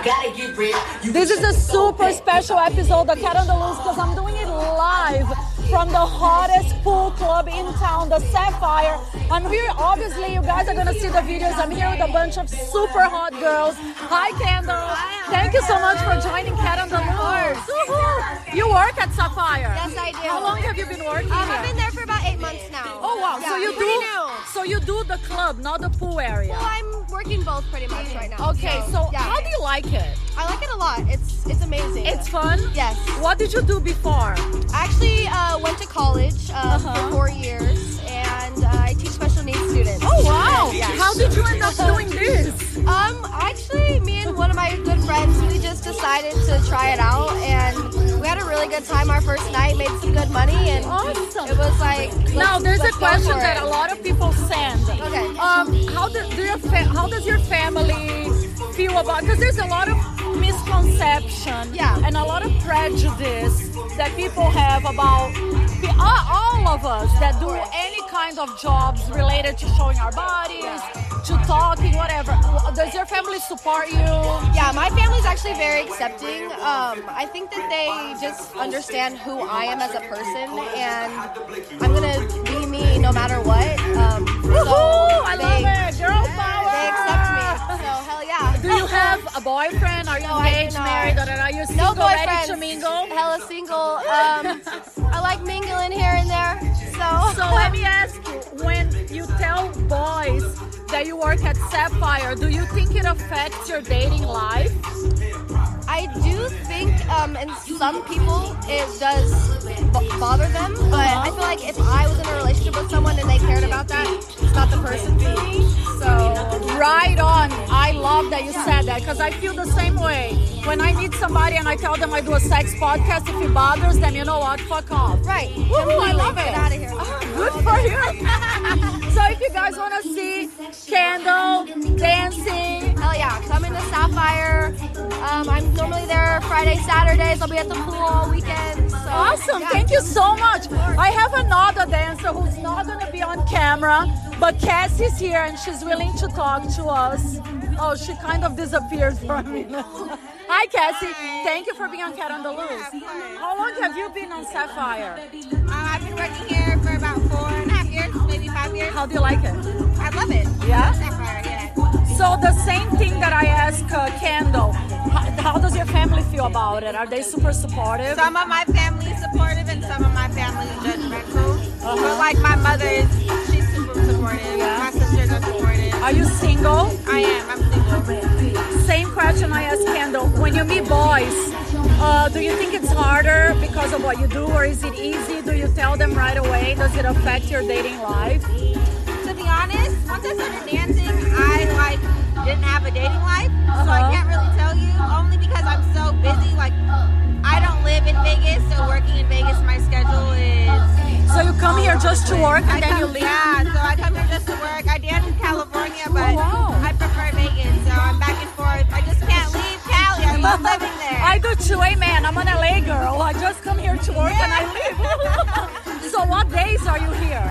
I gotta get rich. You This is a check the soul super special episode of Cat on the Loose because I'm doing it live from the hottest pool club in town, the Sapphire. I'm here, obviously, you guys are gonna see the videos. I'm here with a bunch of super hot girls. Hi, Kendall. Hi, Thank you so much for joining Cat on the Loose. You work at Sapphire? Yes, I do. How long have you been working Um, here? I've been there for about eight months now. Oh wow! Yeah, so you do new. so you do the club, not the pool area. Well, I'm working both pretty much right now. Okay, so yeah. how do you like it? I like it a lot. It's it's amazing. It's fun. Yes. What did you do before? I actually uh, went to college um, Uh-huh. for four years, and uh, special needs students. Oh wow! Yeah. How did you end up doing this? Um, actually, me and one of my good friends, we just decided to try it out, and we had a really good time our first night. Made some good money, and Awesome. it was like. Now there's a question that a lot of people send. Okay. Um, how do, do your fa- how does your family feel about? Because there's a lot of misconception Yeah. and a lot of prejudice that people have about all, all of us that do any kind of jobs related to showing our bodies, to talking, whatever. Does your family support you? Yeah, my family's actually very accepting. Um, I think that they just understand who I am as a person, and I'm gonna be me no matter what. Um, so Woohoo! I love it, girl power. Have a boyfriend? Are you No, engaged, married? Da, da, da? Are you single, No ready to mingle? Hella single. Um, I like mingling here and there. So. So let me ask you, when you tell boys that you work at Sapphire, do you think it affects your dating life? I do think, um, and some people it does b- bother them, but. I feel like if I was in a relationship with someone and they cared about that, it's not the person for me. So Right on. I love that you said that because I feel the same way. When I meet somebody and I tell them I do a sex podcast, if it bothers them, you know what? Fuck off. right, Woohoo, I love it. Get out of here. Good for you. so if you guys want to see Kendall dancing, Hell yeah, come into Sapphire. Um, I'm Friday, Saturdays. I'll be at the pool all weekend. So, Awesome. yeah. Thank you so much. I have another dancer who's not going to be on camera, but Cassie's here and she's willing to talk to us. Oh, she kind of disappeared for a minute. Hi, Cassie. Hi. Thank you for being on Cat on the Loose. How long have you been on Sapphire? Um, I've been working here for about four and a half years, maybe five years. How do you like it? I love it. Yeah? Yeah. So the same thing that I asked uh, Kendall. How, how does your family feel about it? Are they super supportive? Some of my family is supportive and some of my family is judgmental. Uh-huh. But like my mother is, she's super supportive. My sisters are supportive. Are you single? I am. I'm single. Same question I asked Kendall. When you meet boys, uh, do you think it's harder because of what you do, or is it easy? Do you tell them right away? Does it affect your dating life? Honest, once I started dancing, I like didn't have a dating life, so Uh-huh. I can't really tell you. Only because I'm so busy. Like I don't live in Vegas, so working in Vegas, my schedule is So you come here just to work and I then come, you leave? Yeah, so I come here just to work. I dance in California, but Oh, wow. I prefer Vegas, so I'm back and forth. I just can't leave Cali. I love living there. I do too, hey man. I'm an LA girl. I just come here to work and I leave. so what days are you here?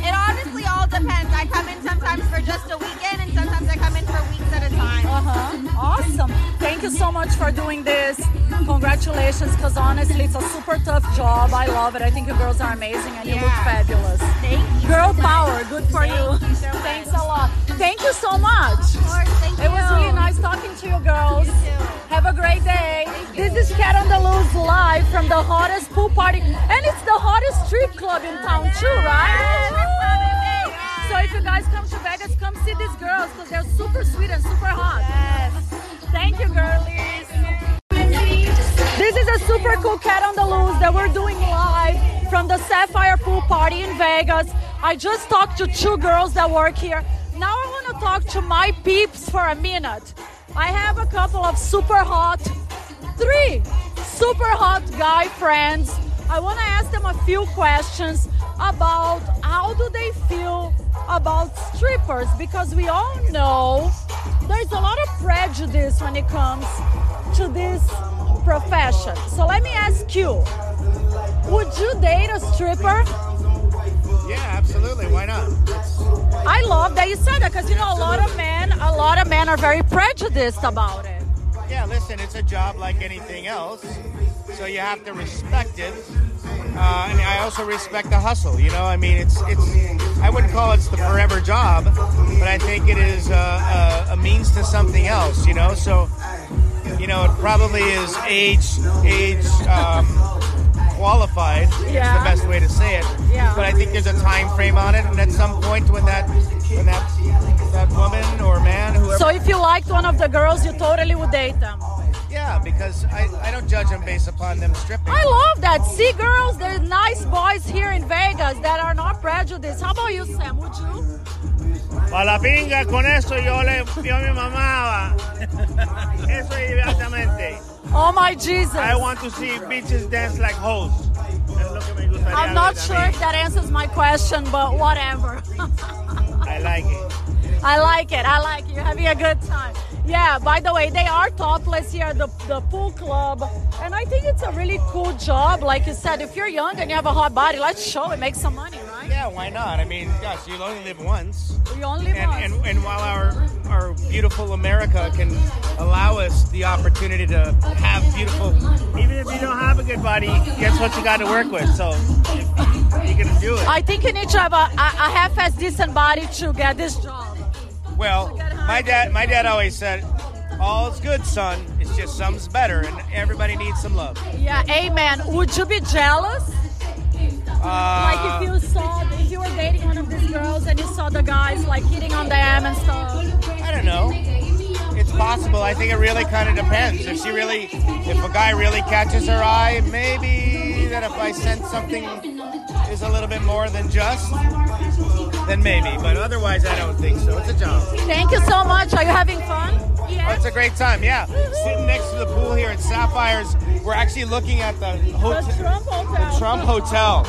It honestly all depends. I come in sometimes for just a weekend, and sometimes I come in for weeks at a time. Uh-huh. Awesome. Thank you so much for doing this. Congratulations, because honestly, it's a super tough job. I love it. I think you girls are amazing and you look fabulous. Thank you. Girl power, good for you. Thank you so. Thanks a lot. Thank you so much. Of course, thank you. It was really nice talking to you girls. You. Have a great day. This is Cat on the Loose live from the hottest pool party. And it's the hottest strip club in town too, right? So if you guys come to Vegas, come see these girls because they're super sweet and super hot. Yes. Thank you, girlies. This is a super cool cat on the loose that we're doing live from the Sapphire Pool Party in Vegas. I just talked to two girls that work here. Now I want to talk to my peeps for a minute. I have a couple of super hot, three super hot guy friends. I want to ask them a few questions about how do they feel about strippers because we all know there's a lot of prejudice when it comes to this profession. So let me ask you, would you date a stripper? Yeah, absolutely. Why not? I love that you said that because you know a lot of men, a lot of men are very prejudiced about it. Yeah, listen, it's a job like anything else, so you have to respect it. Uh, and I also respect the hustle. You know, I mean, it's it's. I wouldn't call it the forever job, but I think it is uh, a, a means to something else. You know, so you know, it probably is age age um, qualified. Yeah. Is the best way to say it. Yeah. But I think there's a time frame on it, and at some point when that when that that woman or man whoever. So if you liked one of the girls, you totally would date them. yeah, because I, I don't judge them based upon them stripping. I love that. See, girls, there's nice boys here in Vegas that are not prejudiced. How about you, Sam? Would you? Para la pinga, con eso yo le yo me mamaba. Eso es exactamente. Oh my Jesus! I want to see bitches dance like hoes. I'm not sure if that answers my question, but whatever. I like it. I like it. I like it. You're having a good time. Yeah, by the way, they are topless here at the, the pool club. And I think it's a really cool job. Like you said, if you're young and you have a hot body, let's show it, make some money, right? Yeah, why not? I mean, gosh, you only live once. You only And, want. and, and while our our beautiful America can allow us the opportunity to have beautiful, Even if you don't have a good body, guess what you got to work with? So you can do it. I think you need to have a, a, a half-as decent body to get this job. Well, my dad my dad always said, "All's good, son. It's just some's better, and everybody needs some love." Yeah, amen. Would you be jealous? Uh, like if you saw, if you were dating one of these girls and you saw the guys like hitting on them and stuff. I don't know. It's possible. I think it really kind of depends. If she really, if a guy really catches her eye, maybe that if I sense something is a little bit more than just, then maybe. But otherwise, I don't think so. It's a job. Thank you so much. Are you having fun? Oh, it's a great time. Yeah, sitting next to the pool here at Sapphires, we're actually looking at the The Trump Hotel. Trump Hotel,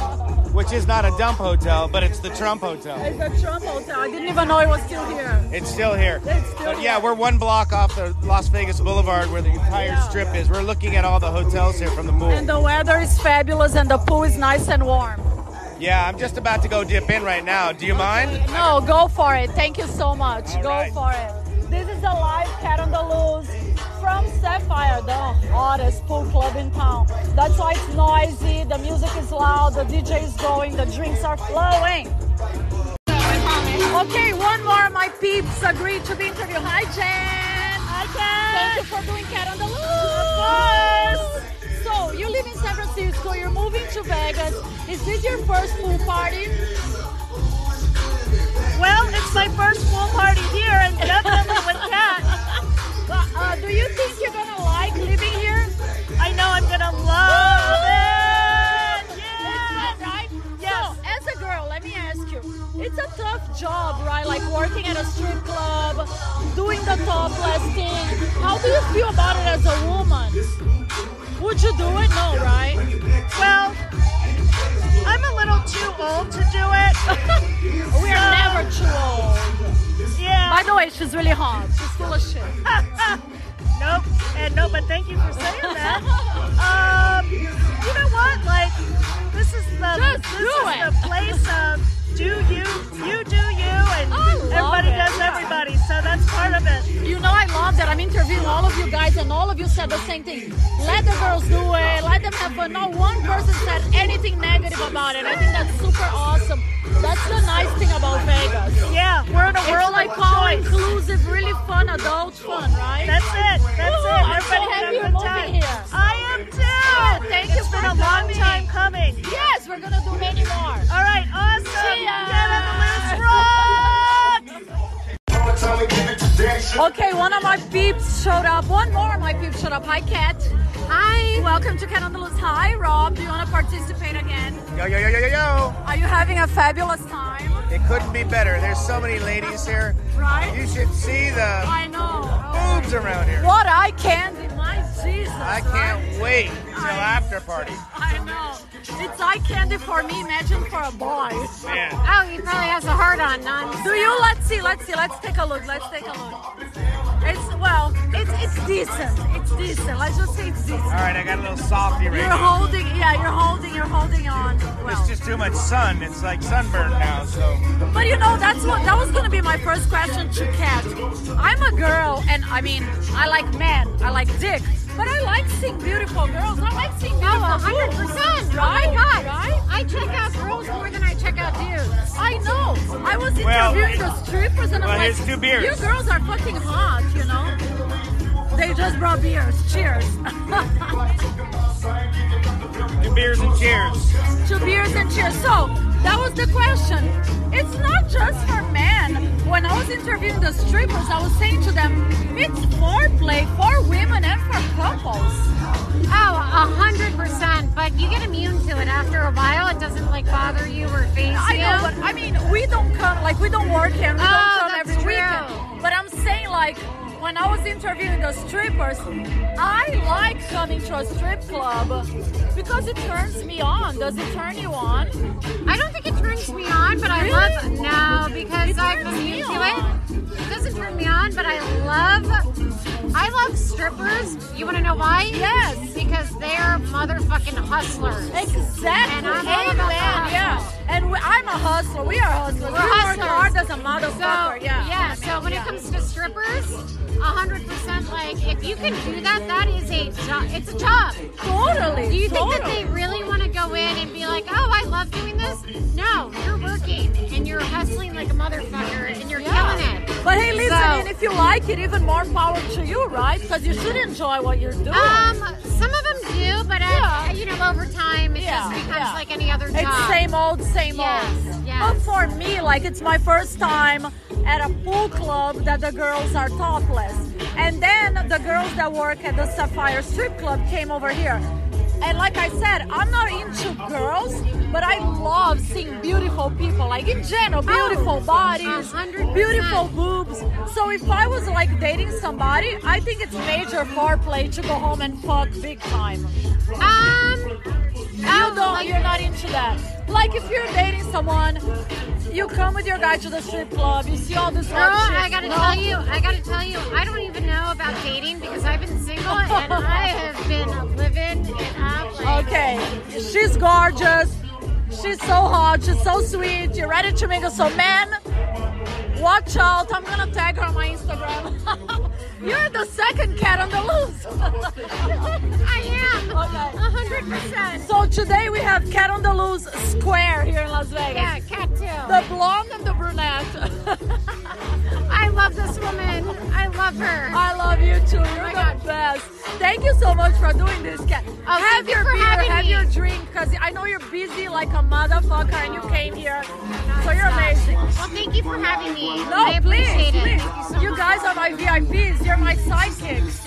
which is not a dump hotel, but it's the Trump Hotel. It's the Trump Hotel. I didn't even know it was still here. It's still here. It's still but yeah, here. we're one block off the Las Vegas Boulevard where the entire Yeah. strip is. We're looking at all the hotels here from the pool. And the weather is fabulous and the pool is nice and warm. Yeah, I'm just about to go dip in right now. Do you mind? No, go for it. Thank you so much. All go right. for it. This is a live cat on the loose from Sapphire, the hottest pool club in town. That's why it's noisy, the music is loud, the DJ is going, the drinks are flowing. Okay, one more of my peeps agreed to the interview. Hi, Jen. Hi, Jen. Thank you for doing Cat on the Loose. So, you live in San Francisco, you're moving to Vegas. Is this your first pool party? Well, it's my first pool party here, and definitely with Kat. Well, uh, do you think you're gonna like living here? I know I'm gonna love it. Yeah. right? Yes. So, as a girl, let me ask you. It's a tough job, right? Like working at a strip club, doing the topless thing. How do you feel about it as a woman? Would you do it? No, right? Well, I'm a little too old to do it. We are never too old. Yeah. By the way, she's really hot. She's full of shit. nope. And no, but thank you for saying that. um, you know what? Like, this is the Just this is it. the place of do you, you do you, and I love everybody it, does yeah. everybody. So that's part of it. You know, I love that. I'm interviewing all of you guys, and all of you said the same thing. Let the girls do it. Let them have fun. Not one person said anything negative about it. I think that's super awesome. That's the nice thing about Vegas. Yeah, we're in a It's world like of all choice. inclusive, really fun adult fun, right? That's it. That's Woo, it. I'm so Everybody happy had a you're good moving time. here. I am too. Oh, thank It's you been for a long coming. time coming. yes, we're gonna do many more. All right, awesome. See ya. Get on the. Okay, one of my peeps showed up. One more of my peeps showed up. Hi, Kat. Hi. Welcome to Cat on the Loose. Hi, Rob. Do you want to participate again? Yo, yo, yo, yo, yo, yo. Are you having a fabulous time? It couldn't be better. There's so many ladies here. Right? You should see the I know. boobs around here. What eye candy, my Jesus. I can't wait till after party. I know. It's eye candy for me. Imagine for a boy. Man. Oh, he probably has a heart on none. Do you? Let's see. Let's see. Let's take a look. Let's take a look. It's well. It's it's decent. It's decent. Let's just say it's decent. All right, I got a little softy right You're now. holding. Yeah, you're holding. You're holding on. Well. It's just too much sun. It's like sunburn now, so. But you know, that's what that was gonna be my first question to Kat. I'm a girl and I mean, I like men, I like dick, but I like seeing beautiful girls. I like seeing oh, beautiful Oh, hundred boobs, percent. Right? Oh my god. Right? I check out girls more than I check out dudes. I know. I was Well, interviewing the strippers and I'm well, like, here's two beers. you girls are fucking hot, you know? They just brought beers. Cheers. Two beers and cheers. Two beers and cheers. So that was the question. It's not just for men. When I was interviewing the strippers, I was saying to them, it's foreplay for women and for couples. Oh, a hundred percent. But you get immune to it after a while. It doesn't like bother you or phase you. I know, but I mean, we don't come like we don't work here. We Oh, don't come every true. weekend. But I'm saying like when I was interviewing the strippers, I like coming to a strip club because it turns me on. Does it turn you on? I don't think it turns me on, but I Really? love now because I'm immune to it. It doesn't turn me on, but I love I love strippers. You want to know why? Yes. because they're motherfucking hustlers. Exactly. And I'm all about Amen. Yeah. And we, I'm a hustler. We are hustlers. We're we hustlers. work hard as a So motherfucker. yeah. yeah. So when it comes to strippers, hundred percent. Like if you can do that, that is a job. It's a job. Totally. Do you think that they really want to go in and be like, oh, I love doing this? No, you're working and you're hustling like a motherfucker and you're killing it. But hey, listen, So- if you like it, even more power to you, right? Because you should enjoy what you're doing. Um, some of them do, but Yeah. uh, you know, over time, it Yeah, just becomes yeah. like any other job. It's same old, same Yes, old. yes. But for me, like it's my first time at a pool club that the girls are topless. And then the girls that work at the Sapphire Strip Club came over here. And like I said, I'm not into girls, but I love seeing beautiful people. Like in general, beautiful bodies, Oh, hundred percent. beautiful boobs. So if I was like dating somebody, I think it's major foreplay to go home and fuck big time. Um, You don't. like- you're not into that. Like if you're dating someone, you come with your guy to the strip club. You see all this Girl, hot shit. I gotta no? tell you, I gotta tell you, I don't even know about dating because I've been single and I have been living it up. Like, Okay, she's gorgeous. She's so hot. She's so sweet. You're ready to mingle. So men, watch out. I'm gonna tag her on my Instagram. you're the second cat on the loose. I am. Okay. Hundred percent. so today we have cat on the loose square here in Las Vegas. Yeah, cat too. The blonde and the brunette. I love this woman. I love her. I love you too. You're oh my the God. best. Thank you so much for doing this, Kat. Oh, have your beer, have me. your drink, because I know you're busy like a motherfucker and you came here. So you're amazing. Well, thank you for having me. No, I please, appreciate it. Thank you so You guys are my VIPs. You're my sidekicks.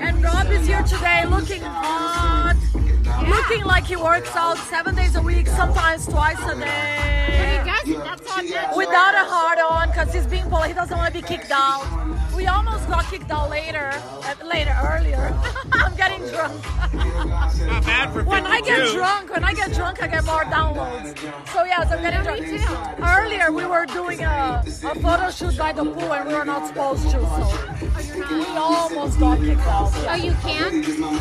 And Rob is here today looking hot. Looking like he works out seven days a week, sometimes twice a But he day. doesn't. That's all. Without a heart on, because he's being polite. He doesn't want to be kicked out. We almost got kicked out later, uh, later, earlier. I'm getting drunk. Not bad for 52. When I get drunk, when I get drunk, I get more downloads. So yes, I'm getting drunk. me too. Earlier, we were doing a, a photo shoot by the pool, and we were not supposed to. So we almost got kicked out. Oh, Yeah. you can't?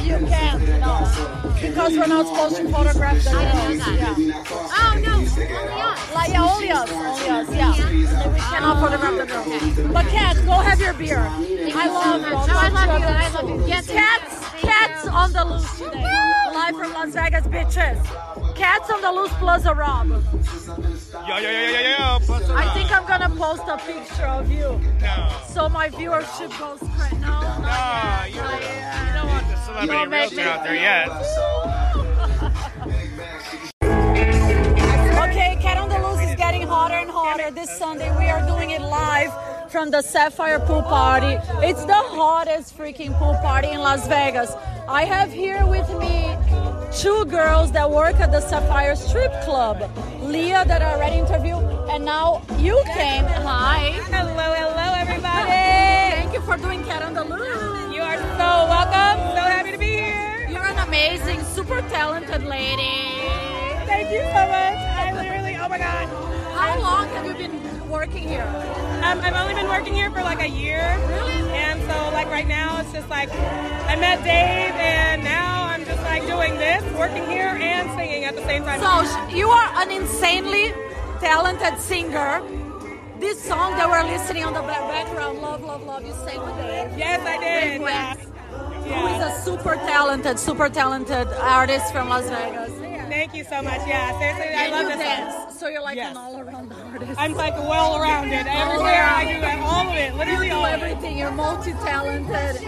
You can't, no, because we're not supposed to photograph the I didn't know that. Yeah. Oh no, only us. Like yeah, only us, only us, yeah. We cannot photograph the girls. But Kat, go have your beer. I love you. I love you. I love you. Yes, Cats, cats on the loose today. Live from Las Vegas, bitches. Cats on the loose plus a Rob. Yo, yo, yo, yo, yo, yo. Plus a I round. think I'm gonna post a picture of you. No. So my viewership goes crazy. No, not No, yet, you not don't, yet. you don't want the celebrity Don't make realtor out there yet. Okay, Cat on the Loose is getting hotter and hotter. This Sunday we are doing it live from the Sapphire Pool Party. It's the hottest freaking pool party in Las Vegas. I have here with me two girls that work at the Sapphire Strip Club. Leah that I already interviewed, and now you came. Hi. Hello, hello, everybody. Thank you for doing Cat on the Loose. You are so welcome. So happy to be here. You're an amazing, super talented lady. Thank you so much. I literally, oh my God. How long have you been working here? Um, I've only been working here for like a year. Really? And so, like, right now, it's just like I met Dave, and now I'm just like doing this, working here and singing at the same time. So you are an insanely talented singer, this song that we're listening on the background, Love, Love, Love, you sang with Dave. Yes, I did. Dave Yeah. Wentz, Who is a super talented, super talented artist from Las Vegas. Thank you so much. Yeah, seriously, I love you this dance, so you're like Yes. an all-around artist. I'm like well rounded. Everywhere I do that, all of it, you literally do all everything. You're multi-talented.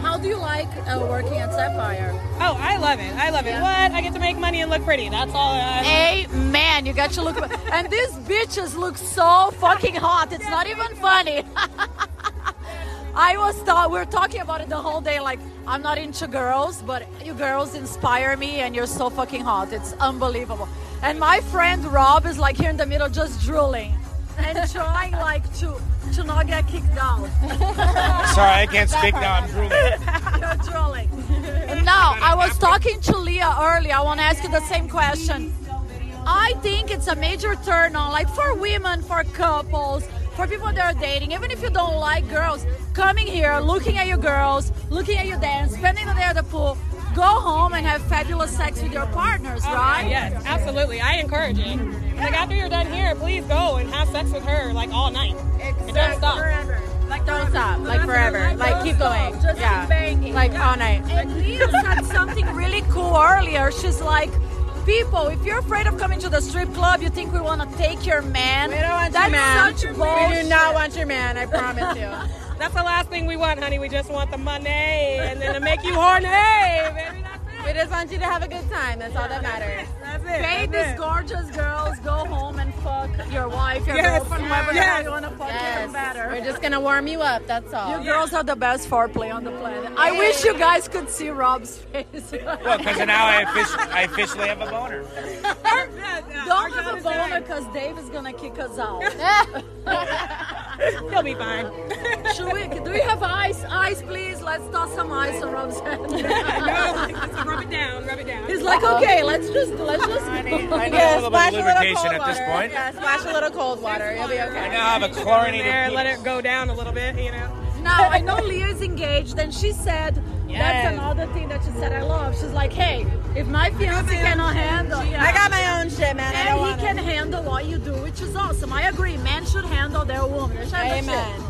How do you like uh, working at Sapphire? Oh, I love it. I love it. What? I get to make money and look pretty. That's all. I Amen. You got to look. And these bitches look so fucking hot. It's not even funny. I was thought we were talking about it the whole day. Like I'm not into girls, but you girls inspire me, and you're so fucking hot. It's unbelievable. And my friend Rob is like here in the middle, just drooling and trying like to to not get kicked out. Sorry, I can't speak now. I'm drooling. You're drooling. Now, I was talking to Leah earlier. I want to ask you the same question. I think it's a major turn on, like for women, for couples, for people that are dating, even if you don't like girls, coming here, looking at your girls, looking at your dance, spending the day at the pool, go home and have fabulous sex with your partners, Oh, right? Yes, absolutely. I encourage it. Like after you're done here, please go and have sex with her like all night. It don't stop. Forever. Like don't stop, like forever, like keep going. Just Yeah, keep banging. like all night. And Leah said something really cool earlier. She's like, people, if you're afraid of coming to the strip club, you think we want to take your man. We don't want That's your man. such We bullshit. do not want your man. I promise you. That's the last thing we want, honey. We just want the money and then to make you horny, baby. That's We just want you to have a good time. That's all that matters. That's it. Pay these it. gorgeous girls, go home and fuck your wife, your Yes. girlfriend, whoever Yes. you want to fuck Yes. even better. We're just gonna warm you up. That's all. You girls are the best foreplay on the planet. I wish you guys could see Rob's face. Well, because now I, offic- I officially have a boner. Don't have a boner because Dave is gonna kick us out. He'll be fine. Should we, do we have ice? Ice, please. Let's toss some ice on Rob's head. no, like, just rub it down, rub it down. He's like, okay, let's just let's just. I need, I need Yeah, a little bit splash of a little lubrication cold at water. this point. Yeah, splash a little cold water. You'll be okay. I now have a there, chlorinated let it go down a little bit, you know. Now I know Leah's engaged, and she said Yes. that's another thing that she said I love. She's like, hey, if my fiance cannot handle, I got my own shit, man. I and don't he want can handle what you do, which is awesome. I agree. Men should handle their woman. They should Amen.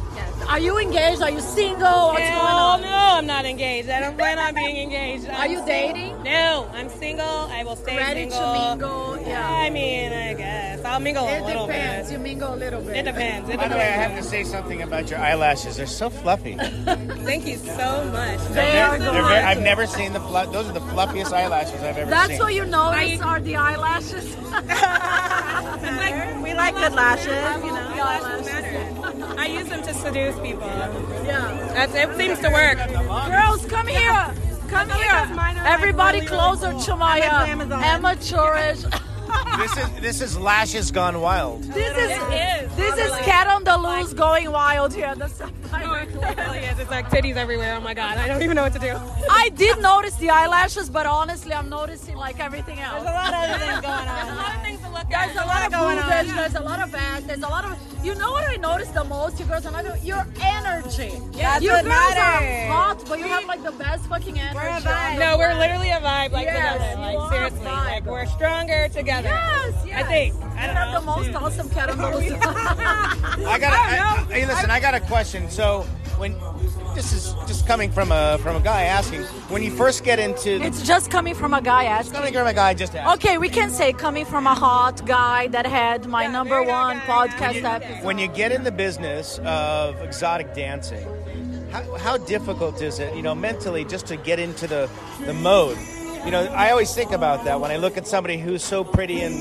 Shit. Yes. Are you engaged? Are you single? What's Hell going on? no, I'm not engaged. I don't plan on being engaged. Are I'm you sing- dating? No, I'm single. I will stay Ready single. to mingle? Yeah. I mean, I guess I'll mingle a little bit. It depends. bit. You mingle a little bit. It depends. It By the way, I have to say something about your eyelashes. They're so fluffy. Thank you so much. They are They're very, I've never seen the fluff. Those are the fluffiest eyelashes I've ever That's seen. That's what you notice are the eyelashes. We like good lashes, you know. The eyelashes. I use them to seduce people. Yeah. That's, it seems to work. Girls, come here. Come here. Everybody really closer cool. to my I uh, went to Amazon. amateurish. This is this is lashes gone wild. This is It is. this is cat on the loose going wild here. That's Oh, it really is. It's like titties everywhere. Oh my god, I don't even know what to do. I did notice the eyelashes, but honestly, I'm noticing like everything else. There's a lot of things going on. There's a lot of things to look There's at. a lot of going on. boobage, there's a lot of ass, there's a lot of. You know what I noticed the most, you girls? And I go, your energy. Yeah, you girls are matters. hot, but you have like the best fucking energy. We're a vibe. No, we're literally a vibe like Yes, together. Like seriously, like we're stronger together. Yes, yes. I think. I You don't have know. the most awesome cat on the loose. I got. I, I, hey, listen. I got a question. So when this is just coming from a from a guy asking, when you first get into, it's just coming from a guy asking. coming from a guy just asked. Okay, we can say coming from a hot guy that had my number one podcast episode. When you get in the business of exotic dancing, how, how difficult is it, you know, mentally just to get into the, the mode? You know, I always think about that when I look at somebody who's so pretty and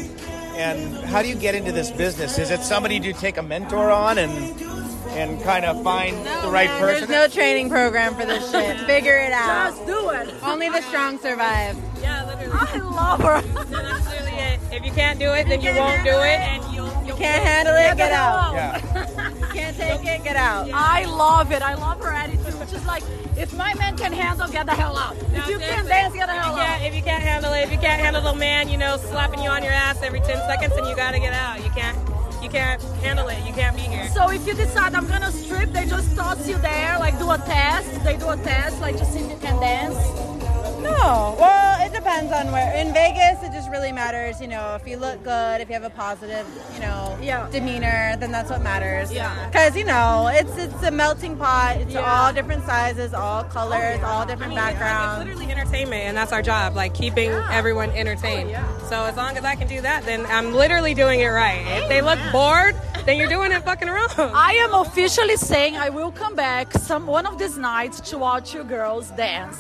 and how do you get into this business? Is it somebody you take a mentor on and and kind of find the right Man, person? There's no training program for this shit. Figure it out. Just do it. Only the strong survive. Yeah, literally. I love her. That's literally it. If you can't do it, then you won't do it, and you'll. You can't handle it, get out. yeah. Can't take it, get out. I love it. I love her attitude. Which is like, if my man can handle, get the hell out. If you can't dance, get the hell Yeah, out. if you can't handle it, if you can't handle the man, you know, slapping you on your ass every 10 seconds, then you gotta get out. You can't, you can't handle it. You can't be here. So if you decide I'm gonna strip, they just toss you there, like do a test. They do a test, like just see if you can dance. No. Well, it depends. on where. In Vegas, it just really matters. You know, if you look good, if you have a positive, you know, Yeah. demeanor, then that's what matters. Yeah. Because you know, it's it's a melting pot. It's Yeah. all different sizes, all colors, oh, all different backgrounds. It's backgrounds. literally entertainment, and that's our job, like keeping everyone entertained. Oh, yeah. So as long as I can do that, then I'm literally doing it right. If they look bored, then you're doing it fucking wrong. I am officially saying I will come back some one of these nights to watch you girls dance.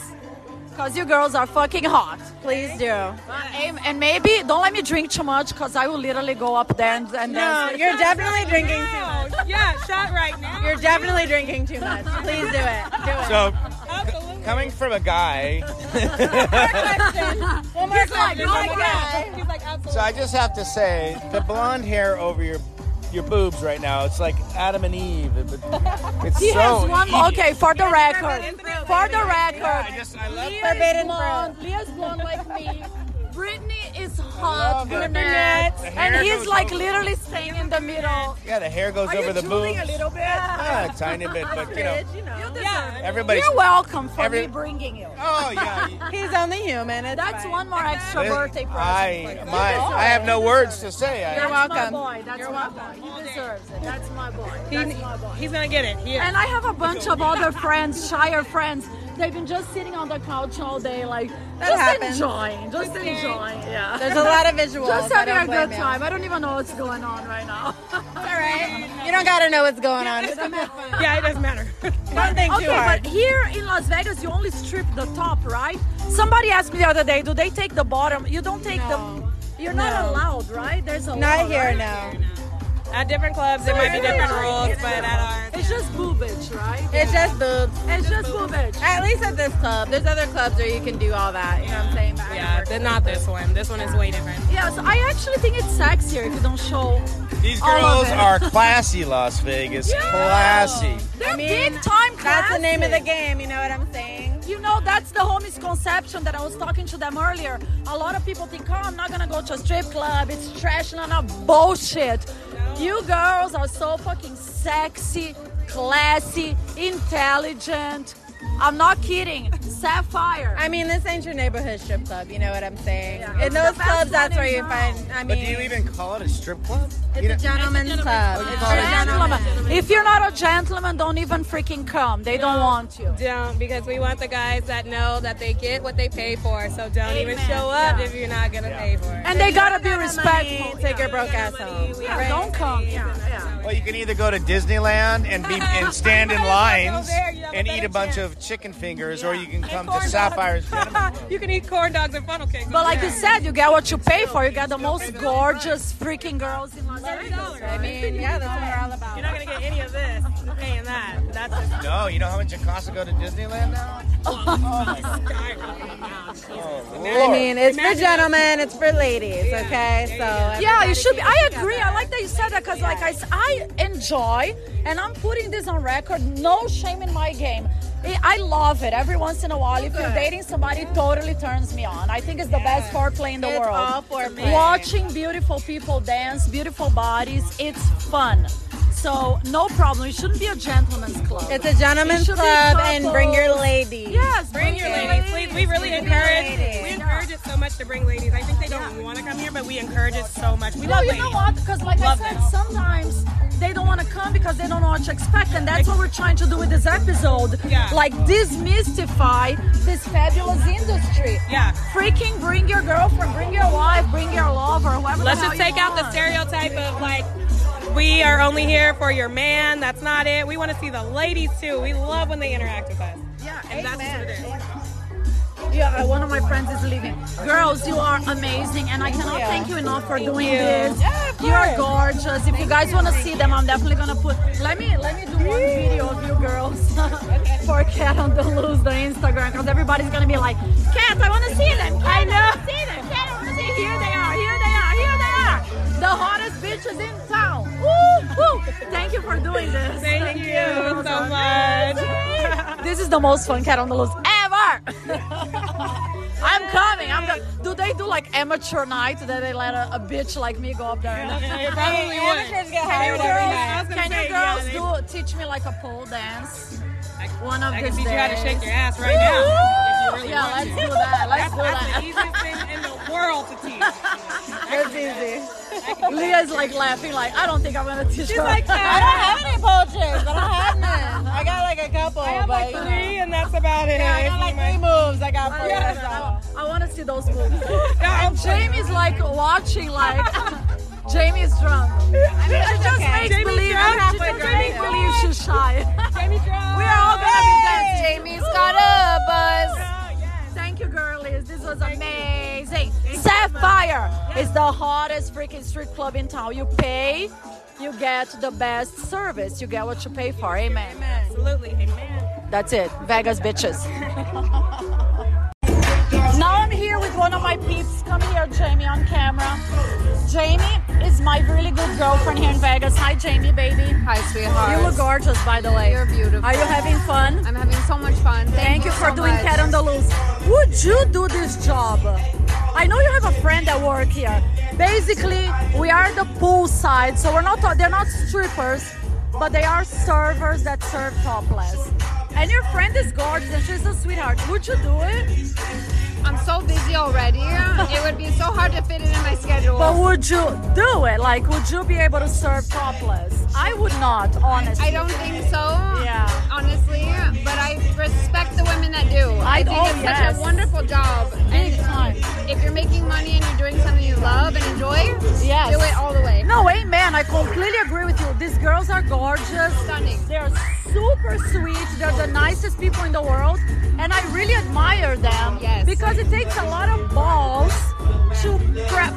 Cause you girls are fucking hot. Please do. And, and maybe don't let me drink too much because I will literally go up there and, and No, dance. you're definitely drinking too much. yeah, shot right now. You're definitely drinking too much. Please do it. Do it. So, Absolutely. coming from a guy, One more He's like, question. oh One my more God. question. He's like, absolutely. so I just have to say, the blonde hair over your your boobs right now, it's like Adam and Eve. It's He so has one. Eve. Okay, for the record, for the I record, just I love Leah Forbidden is blonde. Leah's blonde like me. Brittany is hot brunette, and he's like over- literally staying in the middle. Yeah, the hair goes Are over you the drooling boobs. a little bit? Yeah, ah, a tiny bit, but you know, you know. yeah. Everybody's, You're welcome for every- me bringing you. Oh yeah. He's only human. It's That's fine. one more extra This- birthday present. I my I have no words to say. I, You're welcome. my boy. That's You're my welcome. boy. He deserves it. That's my boy. He- my boy. he's gonna get it. He. And I have a bunch of other friends, shyer friends. They've been just sitting on the couch all day, like That just happens. enjoying, just enjoying. Yeah. There's a lot of visuals. just having a good you. time. I don't even know what's going on right now. All right. You don't gotta know what's going on. yeah, it doesn't matter. Don't think okay, too hard. but here in Las Vegas, you only strip the top, right? Somebody asked me the other day, do they take the bottom? You don't take No. the. You're not allowed, right? There's a Not law, here, right? no. At different clubs, there might be different rules, but at ours, It's just boobage, right? It's just boobs. It's just boobage. At least at this club. There's other clubs where you can do all that. You know what I'm saying? Back and yeah, forth. but not this one. This one is way different. Yeah, so I actually think it's sexier if you don't show. These All of girls it. are classy, Las Vegas. Classy. They're I mean, big time That's the name of the game. You know what I'm saying? You know, that's the whole misconception that I was talking to them earlier. A lot of people think, oh, I'm not gonna go to a strip club. It's trash. No, no, bullshit. You girls are so fucking sexy, classy, intelligent. I'm not kidding. Sapphire. I mean, this ain't your neighborhood strip club. You know what I'm saying? Yeah. In those clubs, that's where you find. I mean, But mean, do you even call it a strip club? it's You a know- gentleman's club. It's call it for a gentleman. gentlemen. If you're not a gentleman, don't even freaking come. They don't want you. Don't because we want the guys that know that they get what they pay for. So don't even show up Yeah. if you're not gonna pay for it. And they gotta be Money, respectful. Take your broke ass home. Yeah, don't come. Yeah, yeah. Well, you can either go to Disneyland and be and stand in lines there, you have a and eat a bunch chance. of chicken fingers, or you can come to dogs. Sapphire's you can eat corn dogs and funnel cakes. But like you said, you get what you pay for. You get the most gorgeous freaking girls in Las Vegas. I mean, yeah, that's what we're all about. You're not gonna get any of this paying that. That's just No, you know how much it costs to go to Disneyland now? Oh, oh skyrocketing now. Oh, I mean, it's for gentlemen, it's for ladies, okay? So Yeah, you should be. I agree. I like that you said that because, like, I, I enjoy, and I'm putting this on record. No shame in my game. I- I love it. Every once in a while, if you're dating somebody, it totally turns me on. I think it's the best foreplay in the It's world. all foreplay. Watching beautiful people dance, beautiful bodies, it's fun. So no problem. It shouldn't be a gentleman's club. it's a gentleman's It club, and bring your ladies. Yes, Bring your ladies, please. We really encourage. ladies. We encourage it so much to bring ladies. I think they don't want to come here, but we encourage it so much. We No, love you ladies. know what? Because like Love I said, them. sometimes they don't want to come because they don't know what to expect, and that's what we're trying to do with this episode. Yeah. Like demystify this fabulous industry. Yeah. Freaking bring your girlfriend, bring your wife, bring your lover, whoever. Let's just take out the stereotype of like we are only here for your man. That's not it. We want to see the ladies too. We love when they interact with us. Yeah, And that's what it is. Yeah, uh, one of my friends is leaving. Girls, you are amazing, and I cannot thank you enough for doing you. this. Yeah, you are gorgeous. If you guys want to see them, I'm definitely gonna put. Let me let me do one video of you girls for Cat on the Loose, the Instagram, because everybody's gonna be like, Cat, I want to see them. Cat, I know. See them. Cat, I want to see. Here they are. Here they are. Here they are. The hottest bitches in town. Woo, woo. Thank you for doing this. Thank, you girls. so much. This is the most fun cat on the loose ever. I'm coming. I'm the, do they do like amateur night that they let a, a bitch like me go up there? and- It probably would. Amateurs get Can hired you every girls, night. I was gonna can say, you yeah, girls do teach me like a pole dance? One of I these can teach you how to shake your ass right now. If you really Yeah, let's to. do that. Let's do That's the easiest thing Leah's like laughing, like I don't think I'm gonna teach She's her. like, I don't have any pole tricks. I have none. I got like a couple, I have but like you know. three, and that's about it. Yeah, I got like three moves. I got four. Yes, so. I, I want to see those moves. and Jamie's like watching, like Jamie's drunk. I mean, She just okay. makes Jamie's believe. drunk. She Halfway just drunk. makes believe she's shy. Jamie Drone. we are all gonna be dancing. Jamie's got a buzz. Thank you, girlies. This was amazing. Sapphire is the hottest freaking street club in town. You pay, you get the best service. You get what you pay for. Amen. Absolutely, amen. That's it. Vegas bitches. now I'm here with one of my peeps. Come here, Jamie, on camera. Jamie is my really good girlfriend here in Vegas. Hi, Jamie, baby. Hi, sweetheart. You look gorgeous, by the way. You're beautiful. Are you having fun? I'm having so much You do this job? I know you have a friend that work here. Basically, we are the pool side, so we're not. They're not strippers, but they are servers that serve topless. And your friend is gorgeous, and she's a sweetheart. Would you do it? I'm so busy already. it would be so hard to fit it in my schedule. But would you do it? Like, would you be able to serve topless? I would not, honestly. I don't think so. Yeah. Honestly, but I respect the women that do. I, I- think oh, it's yes. such a wonderful job. Big and time. if you're making money and you're doing something you love and enjoy, Yes. do it all the way. No, amen. I completely agree with you. These girls are gorgeous. Stunning. They're super sweet. They're the nicest people in the world. And I really admire them. Yes. Because it takes a lot of balls to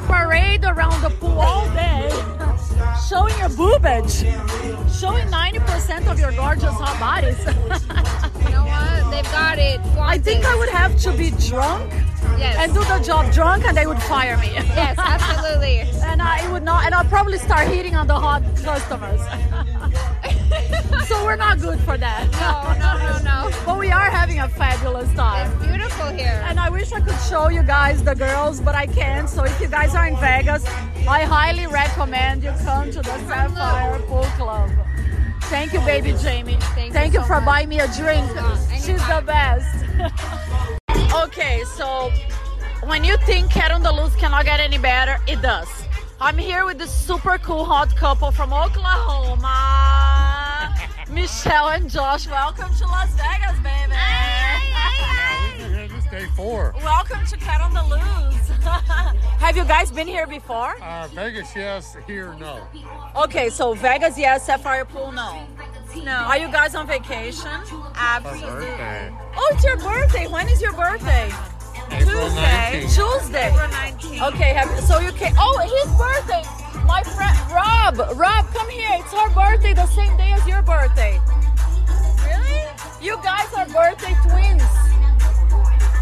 parade around the pool all day, showing your boobage, showing 90% of your gorgeous hot bodies. You know what? They've got it. I think I would have to be drunk Yes. and do the job drunk and they would fire me. yes, absolutely. and I would not, and I'll probably start hitting on the hot customers. so we're not good for that. No, no, no, no. But we are having a fabulous time. It's beautiful here. And I wish I could show you guys the girls, but I can't. So if you guys are in Vegas, I highly recommend you come to the Sapphire Pool Club. Thank you, baby Jamie. Thank you you so for much. buying me a drink. She's the best. okay, so when you think Cat on the Loose cannot get any better, it does. I'm here with this super cool hot couple from Oklahoma. Michelle and Josh, welcome to Las Vegas, baby. Here this is day four. Welcome to Cat on the Loose. Have you guys been here before? Uh, Vegas, yes. Here, no. Okay, so Vegas, yes. Sapphire Pool, no. No. Are you guys on vacation? My birthday. Oh, it's your birthday. When is your birthday? April 19th. Tuesday. April 19th. Okay, have, so you can. Oh, his birthday. My friend Rob. Rob, come here. It's her birthday the same day as your birthday. Really? You guys are birthday twins.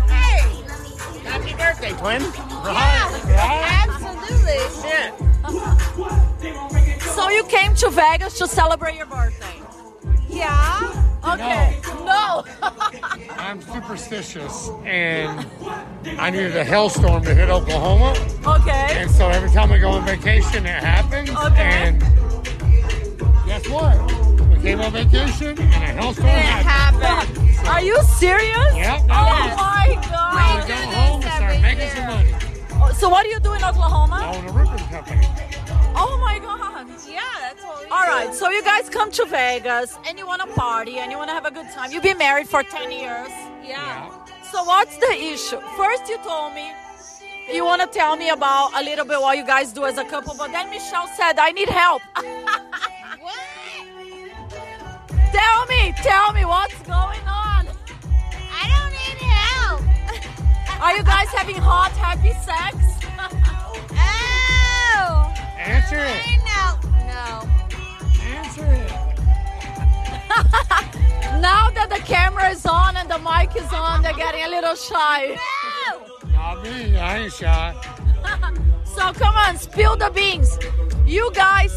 Hey. Happy birthday, twin. Yeah, Absolutely. Yeah. So you came to Vegas to celebrate your birthday? Yeah. Okay. No. I'm superstitious, and I needed a hailstorm to hit Oklahoma. okay. And so every time I go on vacation, it happens. Okay. And guess what? We came on vacation, and a hailstorm happened. Happened. Are you serious? Yep. Oh Yes. my God. we go home and start making some money. Oh, so what do you do in I Oklahoma? own a roofing company. Oh my God. Yeah, that's what we All right. So you guys come to Vegas and you want to party and you want to have a good time. You've been married for 10 years. Yeah. So what's the issue? First you told me you want to tell me about a little bit what you guys do as a couple, but then Michelle said I need help. Tell me, tell me what's going on. I don't need help. Are you guys having hot, happy sex? Oh. Answer it. I know. No. Answer it. now that the camera is on and the mic is on, they're getting a little shy. No. Not me. I ain't shy. So come on, spill the beans. You guys,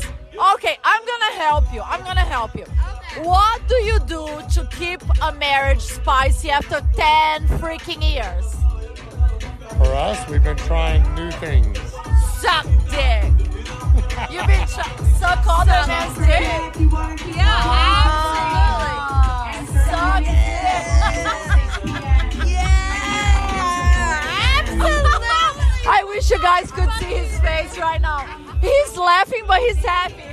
okay, I'm gonna help you. I'm gonna help you. What do you do to keep a marriage spicy after 10 freaking years? For us, we've been trying new things. Suck dick. You've been ch- suck all the man's dick? Yeah, absolutely. Suck dick. Yeah. Absolutely. I wish you guys could see his face right now. He's laughing, but he's happy.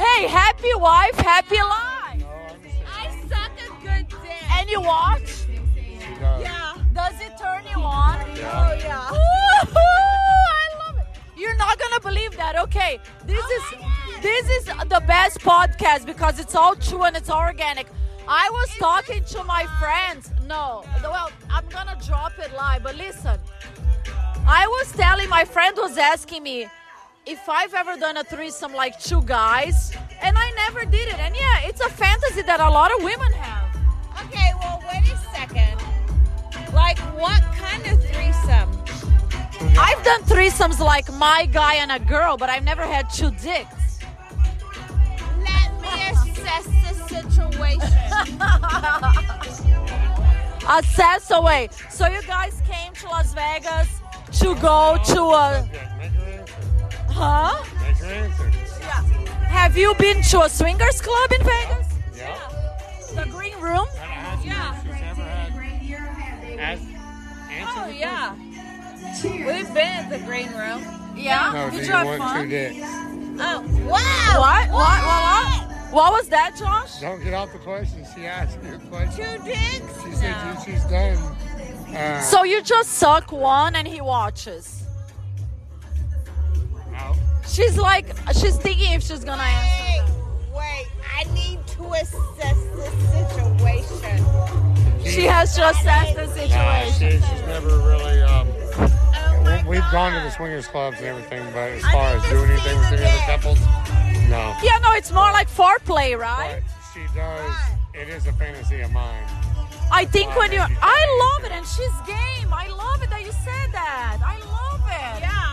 Hey, happy wife, happy life. I suck a good dick. And you watch? Yeah. Does it turn you on? Yeah. Oh, yeah. Woohoo! I love it. You're not gonna believe that. Okay, this oh is this is the best podcast because it's all true and it's organic. I was talking to my friends. No, well, I'm gonna drop it live, but listen. I was telling my friend was asking me if I've ever done a threesome like two guys, and I never did it. And yeah, it's a fantasy that a lot of women have. Okay, well, wait a second. Like, what kind of threesome? I've done threesomes like my guy and a girl, but I've never had two dicks. Let me assess the situation. Assess away. So you guys came to Las Vegas to go to a. Huh? Make your answer. Have you been to a swingers club in Vegas? Yeah. The green room? Yeah. She's never had. As, Oh, yeah. We've been at the green room. Yeah. no, Did do you you have fun? two dicks? Oh, wow. What? What? What? What? What was that, Josh? Don't get off the question. She asked you a question. Two dicks? She said you, she's done. Uh, So you just suck one and he watches. No. She's like, she's thinking if she's gonna answer. Wait, wait. I need to assess the situation. She has to assess the situation. Nah, situation. she, she's never really. Um, Oh, we- we've gone to the swingers clubs and everything, but as far as doing anything with any other couples, no. Yeah, no, it's more like foreplay, right? But she does. It is a fantasy of mine. I think when you, I love it, and she's game. I love it that you said that. I love it. Yeah.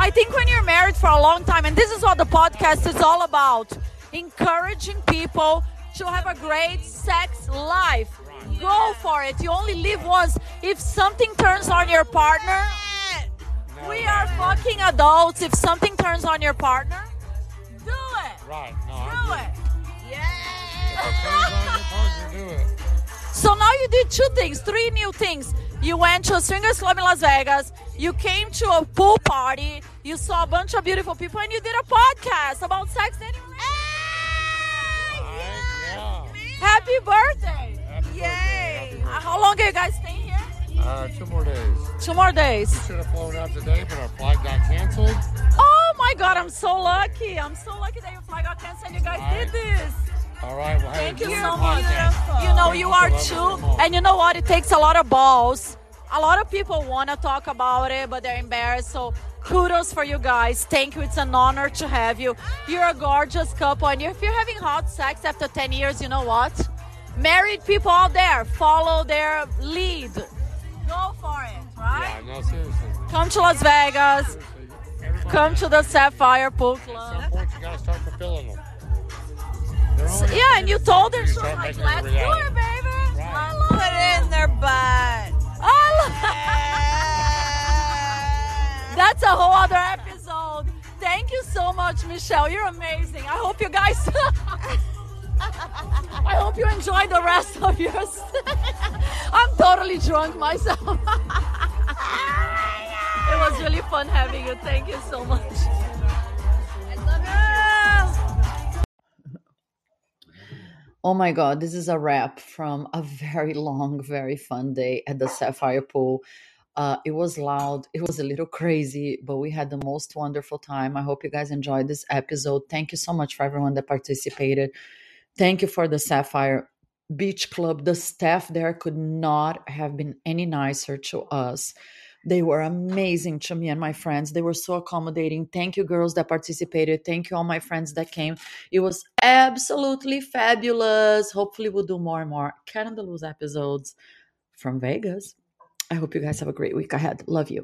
I think when you're married for a long time, and this is what the podcast is all about encouraging people to have a great sex life. Go for it. You only live once. If something turns on your partner, we are fucking adults. If something turns on your partner, do it. Right. No, Do it. Do it. So now you did two things, three new things. You went to a swingers club in Las Vegas. You came to a pool party. You saw a bunch of beautiful people, and you did a podcast about sex. Anyway. Yeah. Happy birthday! Happy Yay! Uh, how long are you guys staying here? Uh, two more days. Two more days. We Should have flown out today, but our flight got canceled. Oh my God! I'm so lucky. I'm so lucky that your flight got canceled. and You guys did this. All right. Well, Thank you so much. podcast. You know, you are too. And you know what? It takes a lot of balls. A lot of people want to talk about it, but they're embarrassed. So kudos for you guys. Thank you. It's an honor to have you. You're a gorgeous couple. And if you're having hot sex after 10 years, you know what? Married people out there, follow their lead. Go for it, right? Yeah, no, seriously. Come to Las Vegas. Come to the Sapphire Pool At Club. some point, you gotta start fulfilling them. So- yeah, and you told her, she was like, let's do it, baby. I love it That's a whole other episode. Thank you so much, Michelle. You're amazing. I hope you guys. I hope you enjoy the rest of yours. I'm totally drunk myself. it was really fun having you. Thank you so much. I love you. Oh my God, this is a wrap from a very long, very fun day at the Sapphire Pool. Uh, it was loud, it was a little crazy, but we had the most wonderful time. I hope you guys enjoyed this episode. Thank you so much for everyone that participated. Thank you for the Sapphire Beach Club. The staff there could not have been any nicer to us. They were amazing to me and my friends. They were so accommodating. Thank you, girls that participated. Thank you, all my friends that came. It was absolutely fabulous. Hopefully, we'll do more and more the Loose episodes from Vegas. I hope you guys have a great week ahead. Love you.